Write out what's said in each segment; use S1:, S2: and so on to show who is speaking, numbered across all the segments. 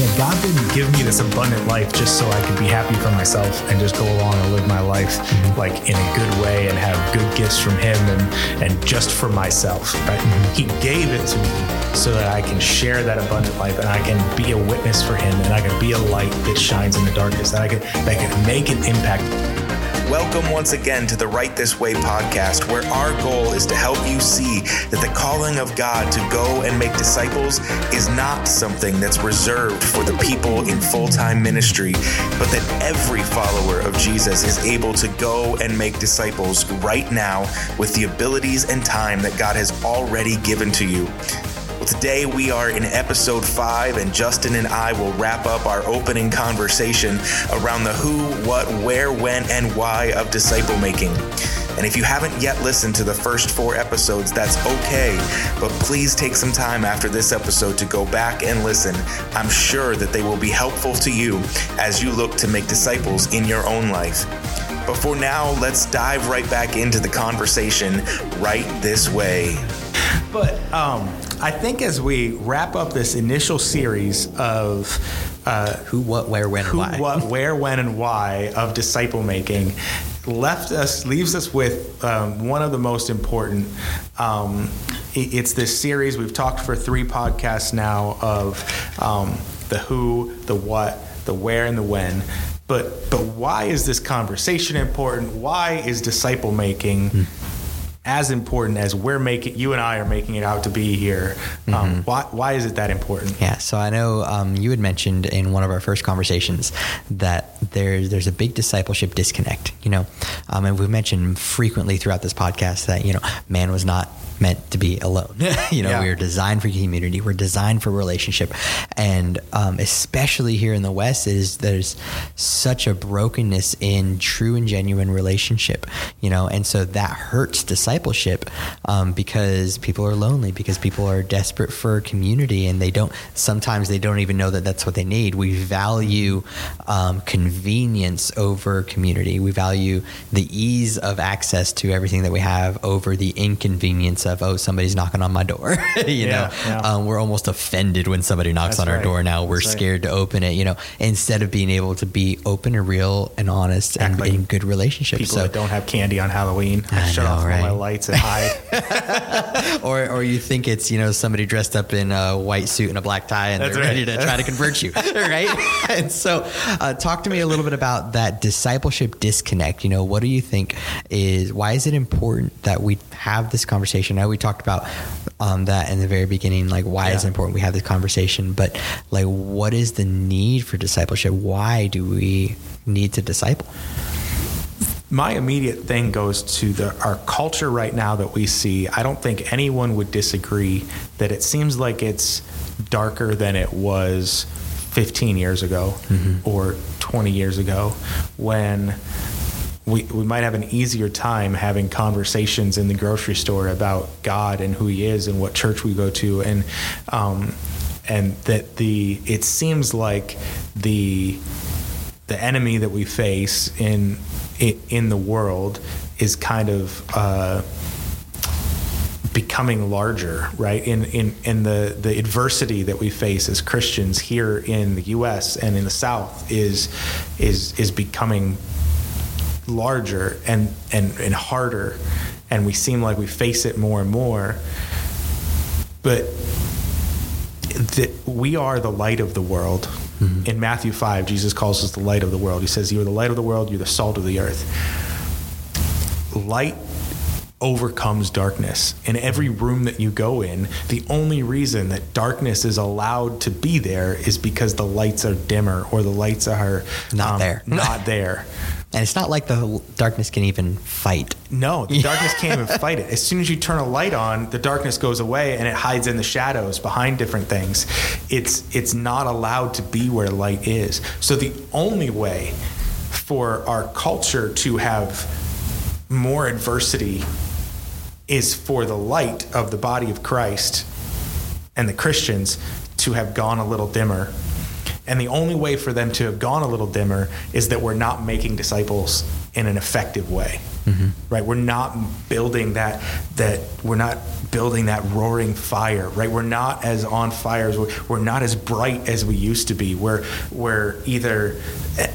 S1: yeah, God didn't give me this abundant life just so I could be happy for myself and just go along and live my life
S2: Mm-hmm.
S1: like in a good way and have good gifts from Him and and just for myself. Right?
S2: Mm-hmm.
S1: He gave it to me so that I can share that abundant life and I can be a witness for Him and I can be a light that shines in the darkness. That I can that can make an impact.
S2: Welcome once again to the Right This Way podcast, where our goal is to help you see that the calling of God to go and make disciples is not something that's reserved for the people in full time ministry, but that every follower of Jesus is able to go and make disciples right now with the abilities and time that God has already given to you. Today we are in episode five, and Justin and I will wrap up our opening conversation around the who, what, where, when, and why of disciple making. And if you haven't yet listened to the first four episodes, that's okay. But please take some time after this episode to go back and listen. I'm sure that they will be helpful to you as you look to make disciples in your own life. But for now, let's dive right back into the conversation right this way.
S1: But um, I think as we wrap up this initial series of uh,
S3: Who, what, where, when,
S1: who,
S3: why.
S1: what, where, when, and why of disciple making, left us leaves us with um, one of the most important. Um, it's this series we've talked for three podcasts now of um, the who, the what, the where, and the when. But but why is this conversation important? Why is disciple making? As important as we're making, you and I are making it out to be here. Um, why, why is it that important?
S3: Yeah, so I know um, you had mentioned in one of our first conversations that there's there's a big discipleship disconnect, you know, um, and we've mentioned frequently throughout this podcast that you know man was not meant to be alone. you know,
S1: Yeah.
S3: we are designed for community, we're designed for relationship, and um, especially here in the West, is there's such a brokenness in true and genuine relationship, you know, and so that hurts discipleship um, because people are lonely, because people are desperate for community, and they don't. Sometimes they don't even know that that's what they need. We value um, convenience over community. We value the ease of access to everything that we have over the inconvenience of oh somebody's knocking on my door. you
S1: Yeah,
S3: know,
S1: yeah.
S3: Um, we're almost offended when somebody knocks
S1: That's
S3: on our
S1: right.
S3: door. Now we're
S1: That's right.
S3: scared to open it. You know, instead of being able to be open and real and honest
S1: Act
S3: and
S1: like
S3: in good relationships.
S1: People
S3: So
S1: that don't have candy on Halloween, I,
S3: I
S1: shut
S3: know,
S1: off all my lights and hide.
S3: or or you think it's you know somebody dressed up in a white suit and a black tie and
S1: That's
S3: they're
S1: right.
S3: ready to try to convert you, right? And so, uh, talk to me a little bit about that discipleship disconnect. You know, what do you think is why is it important that we have this conversation? Know we talked about um, that in the very beginning, like why is it important we have this conversation, but like what is the need for discipleship? Why do we need to disciple?
S1: My immediate thing goes to the our culture right now that we see. I don't think anyone would disagree that it seems like it's darker than it was 15 years ago or 20 years ago when we, we might have an easier time having conversations in the grocery store about God and who He is and what church we go to and um, and that the it seems like the the enemy that we face in in, the world is kind of uh, becoming larger, right? In in in the the adversity that we face as Christians here in the U.S. and in the South is is is becoming larger and and and harder, and we seem like we face it more and more. But that we are the light of the world. In Matthew 5, Jesus calls us the light of the world. He says, You are the light of the world, you're the salt of the earth. Light overcomes darkness. In every room that you go in, the only reason that darkness is allowed to be there is because the lights are dimmer or the lights are um,
S3: Not there.
S1: Not there.
S3: And it's not like the darkness can even fight.
S1: No, the darkness can't even fight it. As soon as you turn a light on, the darkness goes away and it hides in the shadows behind different things. It's it's not allowed to be where light is. So the only way for our culture to have more adversity is for the light of the body of Christ and the Christians to have gone a little dimmer. And the only way for them to have gone a little dimmer is that we're not making disciples in an effective way. Mm-hmm. right? We're not building that that we're not building that roaring fire, right? We're not as on fire as we're, we're not as bright as we used to be. We're we're either,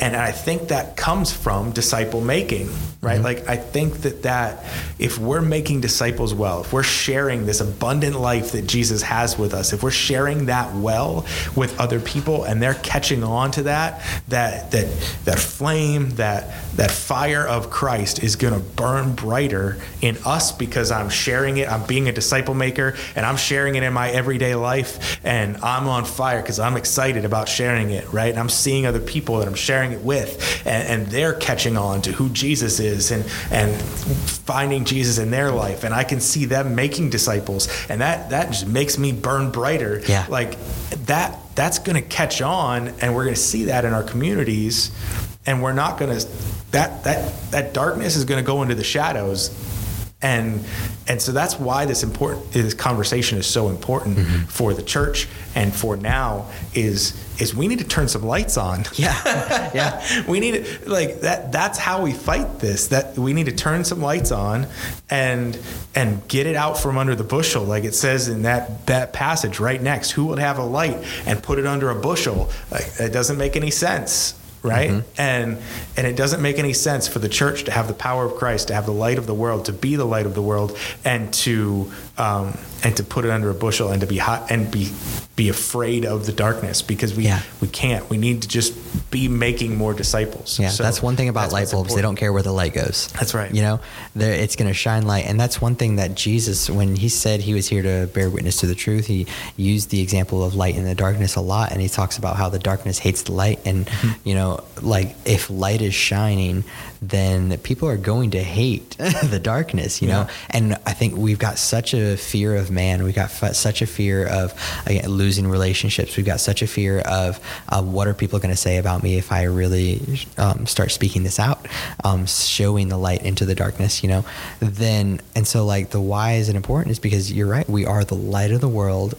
S1: and I think that comes from disciple making, right? Mm-hmm. Like I think that that if we're making disciples well, if we're sharing this abundant life that Jesus has with us, if we're sharing that well with other people and they're catching on to that, that that that flame, that that fire of Christ is going to burn brighter in us because I'm sharing it. I'm being a disciple maker and I'm sharing it in my everyday life and I'm on fire because I'm excited about sharing it, right? And I'm seeing other people that I'm sharing it with and, and they're catching on to who Jesus is and and finding Jesus in their life and I can see them making disciples and that that just makes me burn brighter.
S3: Yeah.
S1: Like that that's going to catch on and we're going to see that in our communities and we're not going to that that that darkness is going to go into the shadows and and so that's why this important this conversation is so important
S3: Mm-hmm.
S1: for the church and for now is is we need to turn some lights on
S3: Yeah. Yeah.
S1: we need to like that that's how we fight this that we need to turn some lights on and and get it out from under the bushel like it says in that that passage right next who would have a light and put it under a bushel like it doesn't make any sense right? And and it doesn't make any sense for the church to have the power of christ to have the light of the world to be the light of the world and to um, and to put it under a bushel and to be hot and be be afraid of the darkness because we
S3: Yeah.
S1: we can't. We need to just be making more disciples
S3: Yeah,
S1: So
S3: that's one thing about light bulbs. They don't care where the light goes.
S1: That's right.
S3: You know, it's going to shine light. And that's one thing that Jesus, when he said he was here to bear witness to the truth, he used the example of light in the darkness a lot. And he talks about how the darkness hates the light. And,
S1: Mm-hmm.
S3: you know, like if light is shining, then people are going to hate the darkness, you know? And I think we've got such a fear of man. We've got f- such a fear of again, losing relationships. We've got such a fear of uh, what are people going to say about me if I really um, start speaking this out, um, showing the light into the darkness, you know? Then, and so like the why is it important is because you're right. We are the light of the world.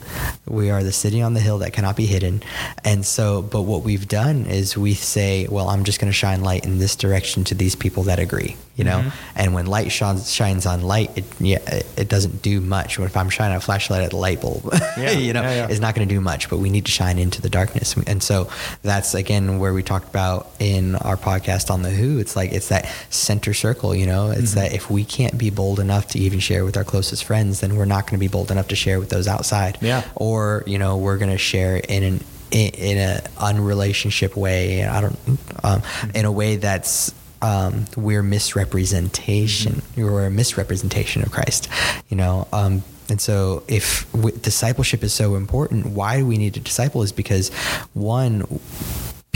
S3: We are the city on the hill that cannot be hidden. And so, but what we've done is we say, well, I'm just going to shine light in this direction to these people that agree, you know? And when light shines, shines on light, it, yeah, it, it doesn't do much. If I'm shining a flashlight at a light bulb,
S1: Yeah,
S3: you know,
S1: yeah, yeah.
S3: it's not going to do much, but we need to shine into the darkness. And so that's again where we talked about in our podcast on the Who. It's like, it's that center circle, you know, it's
S1: Mm-hmm.
S3: that if we can't be bold enough to even share with our closest friends, then we're not going to be bold enough to share with those outside.
S1: Yeah.
S3: Or, you know, we're going to share in an, in, in a unrelationship way. I don't, um, in a way that's, um, we're misrepresentation. We're a misrepresentation of Christ, you know. Um, and so, if w- discipleship is so important, why do we need to disciple? Is because one,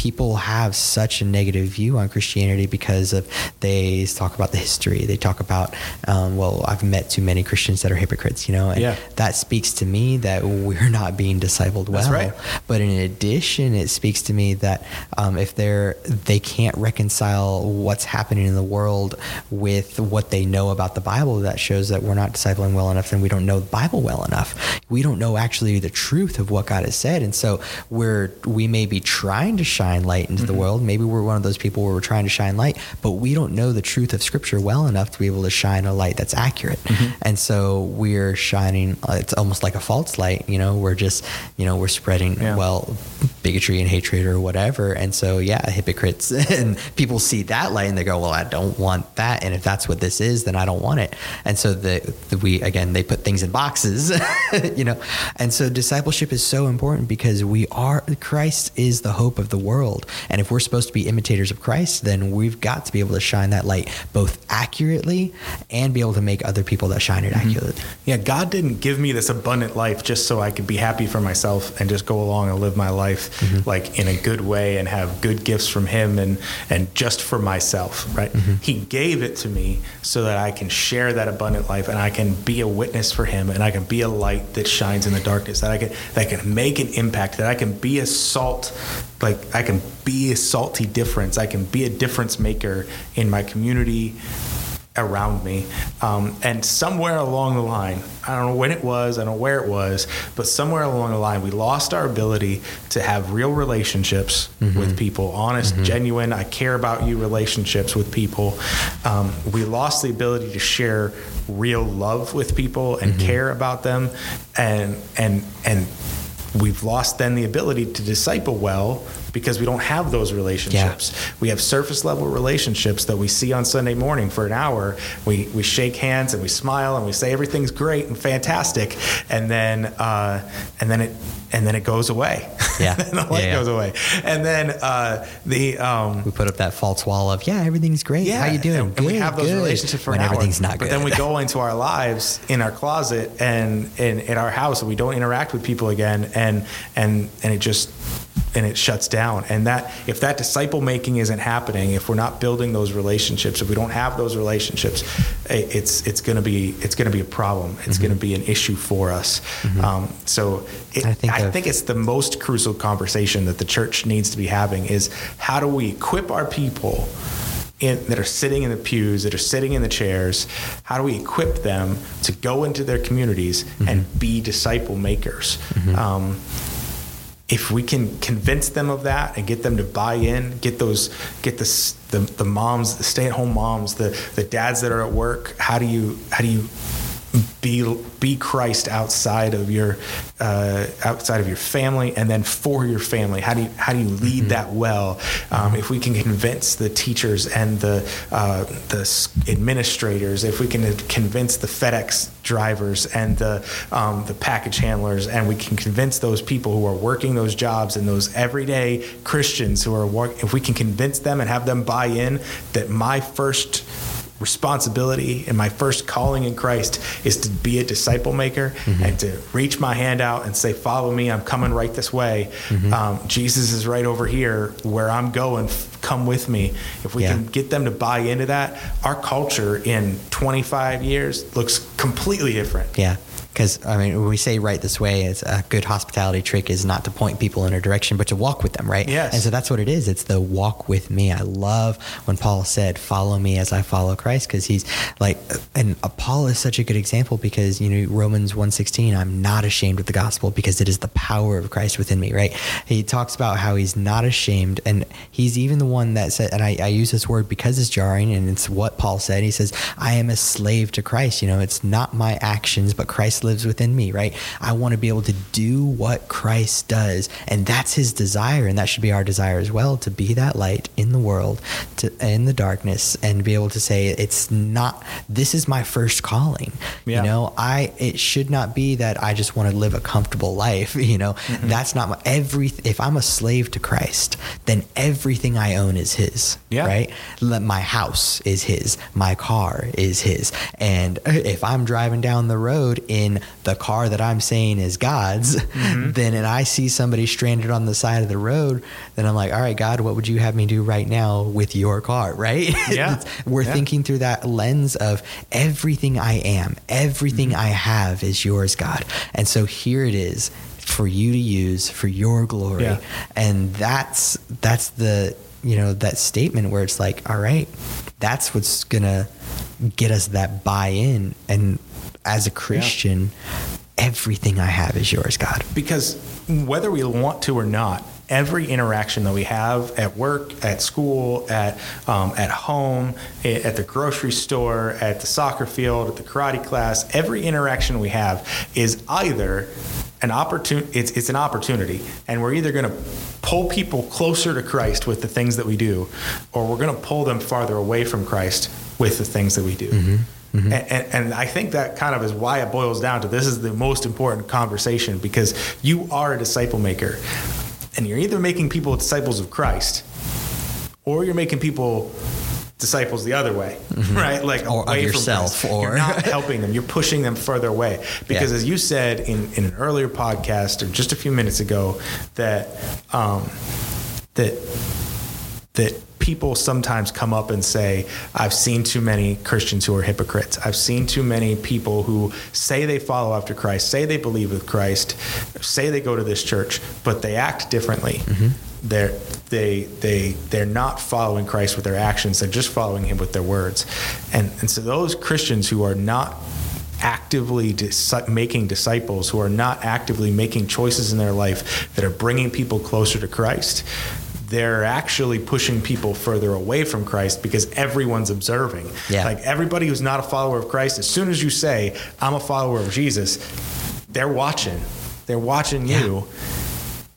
S3: people have such a negative view on Christianity because of they talk about the history. They talk about, um, well, I've met too many Christians that are hypocrites, you know, and
S1: Yeah.
S3: that speaks to me that we're not being discipled well.
S1: That's right.
S3: But in addition, it speaks to me that um, if they're they can't reconcile what's happening in the world with what they know about the Bible, that shows that we're not discipling well enough, and we don't know the Bible well enough. We don't know actually the truth of what God has said, and so we're we may be trying to shine light into the world. Maybe we're one of those people where we're trying to shine light, but we don't know the truth of Scripture well enough to be able to shine a light that's accurate. And so we're shining. Uh, it's almost like a false light. You know, we're just you know we're spreading
S1: Yeah.
S3: well bigotry and hatred or whatever. And so yeah, hypocrites and people see that light and they go, well, I don't want that. And if that's what this is, then I don't want it. And so the, the we again they put things in boxes, you know. And so discipleship is so important because we are Christ is the hope of the world. And if we're supposed to be imitators of Christ, then we've got to be able to shine that light both accurately and be able to make other people that shine it accurately.
S1: Yeah, God didn't give me this abundant life just so I could be happy for myself and just go along and live my life
S3: Mm-hmm.
S1: like in a good way and have good gifts from Him and and just for myself, right?
S3: Mm-hmm.
S1: He gave it to me so that I can share that abundant life and I can be a witness for Him and I can be a light that shines in the darkness. That I can that I can make an impact. That I can be a salt, like I can be a salty difference. I can be a difference maker in my community around me. Um, and somewhere along the line, I don't know when it was, I don't know where it was, but somewhere along the line, we lost our ability to have real relationships mm-hmm. with people, honest, mm-hmm. genuine, I care about you relationships with people. Um, we lost the ability to share real love with people and mm-hmm. care about them. And, and, and, we've lost then the ability to disciple well because we don't have those relationships. Yeah. We have surface level relationships that we see on Sunday morning for an hour. We, we shake hands and we smile and we say everything's great and fantastic, and then uh, and then it and then it goes away.
S3: Yeah,
S1: the light yeah, yeah. goes away, and then uh, the um,
S3: we put up that false wall of yeah everything's great.
S1: Yeah,
S3: how you doing?
S1: And, and we have those good. relationships for
S3: when
S1: an
S3: everything's
S1: hour.
S3: not good.
S1: But then we go into our lives in our closet and in, in our house, and we don't interact with people again, and and and it just and it shuts down. And that if that disciple making isn't happening, if we're not building those relationships, if we don't have those relationships, it's it's going to be it's going to be a problem. It's mm-hmm. going to be an issue for us. Mm-hmm. Um, so it, I, think, I think it's the most crucial conversation that the church needs to be having is how do we equip our people. In, that are sitting in the pews, that are sitting in the chairs, how do we equip them to go into their communities mm-hmm. and be disciple makers? Mm-hmm. Um, if we can convince them of that and get them to buy in, get those, get the the, the moms, the stay at home moms, the the dads that are at work, how do you how do you be be Christ outside of your uh, outside of your family, and then for your family. How do you how do you lead mm-hmm. that well? Um, if we can convince the teachers and the uh, the administrators, if we can convince the FedEx drivers and the um, the package handlers, and we can convince those people who are working those jobs and those everyday Christians who are work, if we can convince them and have them buy in that my first responsibility and my first calling in Christ is to be a disciple maker mm-hmm. and to reach my hand out and say, Follow me, I'm coming right this way. Mm-hmm. Um, Jesus is right over here where I'm going. Come with me. If we yeah. can get them to buy into that, our culture in 25 years looks completely different.
S3: Yeah because I mean, when we say right this way, it's a good hospitality trick is not to point people in a direction, but to walk with them, right?
S1: Yes.
S3: And so that's what it is. It's the walk with me. I love when Paul said, "Follow me as I follow Christ," because he's like, and Paul is such a good example because you know Romans one sixteen, I'm not ashamed of the gospel because it is the power of Christ within me, right? He talks about how he's not ashamed, and he's even the one that said, and I, I use this word because it's jarring, and it's what Paul said. He says, "I am a slave to Christ." You know, it's not my actions, but Christ lives within me, right? I want to be able to do what Christ does. And that's his desire. And that should be our desire as well to be that light in the world, to, in the darkness, and be able to say, it's not, this is my first calling. Yeah. You know, I, it should not be that I just want to live a comfortable life. You know, mm-hmm. that's not my, every, if I'm a slave to Christ, then everything I own is his. Yeah. Right. My house is his. My car is his. And if I'm driving down the road in the car that I'm saying is God's, mm-hmm. then and I see somebody stranded on the side of the road, then I'm like, all right, God, what would you have me do right now with your car? Right?
S1: Yeah.
S3: We're
S1: yeah.
S3: thinking through that lens of everything I am, everything mm-hmm. I have is yours, God. And so here it is for you to use for your glory. Yeah. And that's that's the you know that statement where it's like all right that's what's gonna get us that buy-in and as a Christian, yeah. everything I have is yours, God.
S1: Because whether we want to or not, every interaction that we have at work, at school, at um, at home, at the grocery store, at the soccer field, at the karate class, every interaction we have is either an opportunity. It's it's an opportunity, and we're either going to pull people closer to Christ with the things that we do, or we're going to pull them farther away from Christ with the things that we do. Mm-hmm. Mm-hmm. And, and, I think that kind of is why it boils down to this is the most important conversation because you are a disciple maker. And you're either making people disciples of Christ or you're making people disciples the other way, mm-hmm. right? Like
S3: or away yourself,
S1: from
S3: or
S1: you're not helping them. You're pushing them further away because, yeah. as you said in, in an earlier podcast or just a few minutes ago, that um, that that people sometimes come up and say, I've seen too many Christians who are hypocrites. I've seen too many people who say they follow after Christ, say they believe with Christ, say they go to this church, but they act differently. Mm-hmm. They're, they, they, they're not following Christ with their actions, they're just following him with their words. And, and so those Christians who are not actively dis- making disciples, who are not actively making choices in their life that are bringing people closer to Christ, they're actually pushing people further away from Christ because everyone's observing. Yeah. Like everybody who's not a follower of Christ, as soon as you say, I'm a follower of Jesus, they're watching. They're watching yeah. you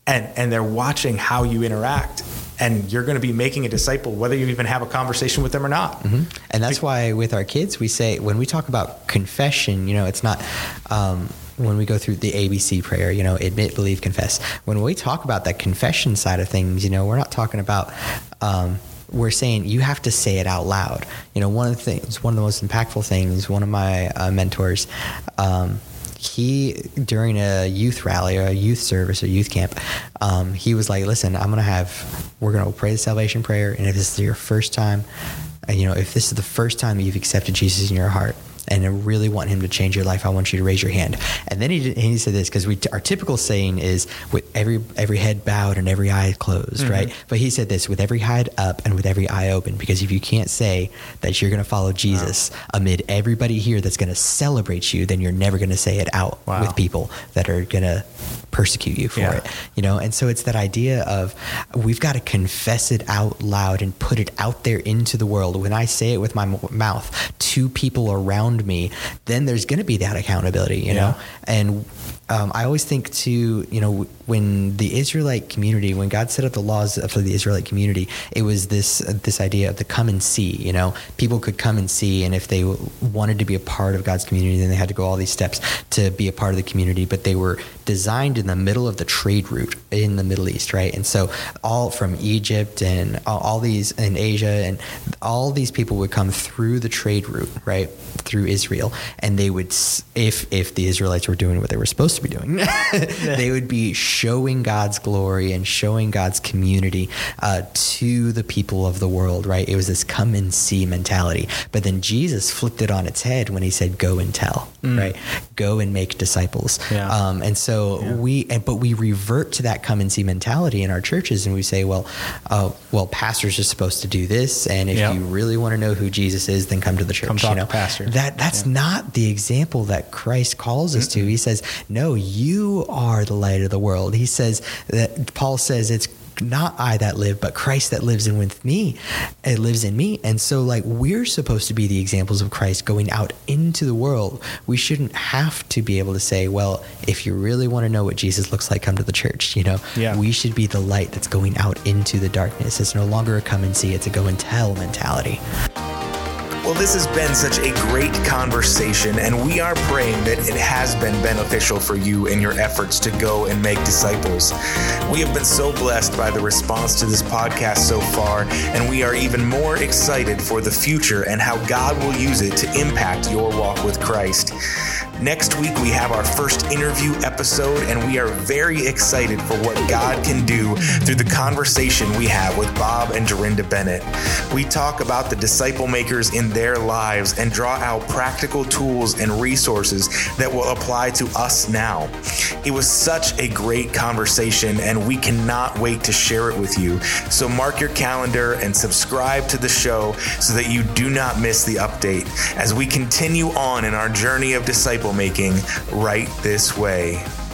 S1: and, and they're watching how you interact and you're going to be making a disciple whether you even have a conversation with them or not. Mm-hmm.
S3: And that's why with our kids, we say when we talk about confession, you know, it's not. Um, when we go through the ABC prayer, you know, admit, believe, confess. When we talk about that confession side of things, you know, we're not talking about. Um, we're saying you have to say it out loud. You know, one of the things, one of the most impactful things, one of my uh, mentors, um, he during a youth rally or a youth service or youth camp, um, he was like, "Listen, I'm gonna have we're gonna pray the salvation prayer, and if this is your first time, uh, you know, if this is the first time you've accepted Jesus in your heart, and I really want him to change your life, I want you to raise your hand. And then he, did, he said this because we our typical saying is with every every head bowed and every eye closed, mm-hmm. right? But he said this with every head up and with every eye open because if you can't say that you're going to follow Jesus wow. amid everybody here that's going to celebrate you, then you're never going to say it out wow. with people that are going to persecute you for yeah. it. You know, and so it's that idea of we've got to confess it out loud and put it out there into the world. When I say it with my mouth to people around me, then there's going to be that accountability, you yeah. know? And um, I always think too, you know, when the Israelite community, when God set up the laws for the Israelite community, it was this this idea of the come and see. You know, people could come and see, and if they wanted to be a part of God's community, then they had to go all these steps to be a part of the community. But they were designed in the middle of the trade route in the Middle East, right? And so all from Egypt and all, all these in Asia and all these people would come through the trade route, right, through Israel, and they would, if if the Israelites were doing what they were supposed to be doing, they would be showing God's glory and showing God's community uh, to the people of the world, right? It was this come and see mentality. But then Jesus flipped it on its head when he said, go and tell, mm. right? Go and make disciples. Yeah. Um, and so yeah. we, and, but we revert to that come and see mentality in our churches and we say, well, uh, well, pastors are supposed to do this. And if you really want to know who Jesus is, then come to the church.
S1: Come talk
S3: you know?
S1: to pastor.
S3: That, that's yeah. not the example that Christ calls us mm-hmm. to. He says, no, you are the light of the world. He says that Paul says it's not I that live, but Christ that lives in with me. It lives in me. And so like we're supposed to be the examples of Christ going out into the world. We shouldn't have to be able to say, well, if you really want to know what Jesus looks like, come to the church. You know, yeah. we should be the light that's going out into the darkness. It's no longer a come and see, it's a go and tell mentality.
S2: Well, this has been such a great conversation, and we are praying that it has been beneficial for you in your efforts to go and make disciples. We have been so blessed by the response to this podcast so far, and we are even more excited for the future and how God will use it to impact your walk with Christ. Next week, we have our first interview episode, and we are very excited for what God can do through the conversation we have with Bob and Dorinda Bennett. We talk about the disciple makers in their lives and draw out practical tools and resources that will apply to us now. It was such a great conversation, and we cannot wait to share it with you. So mark your calendar and subscribe to the show so that you do not miss the update as we continue on in our journey of disciple making right this way.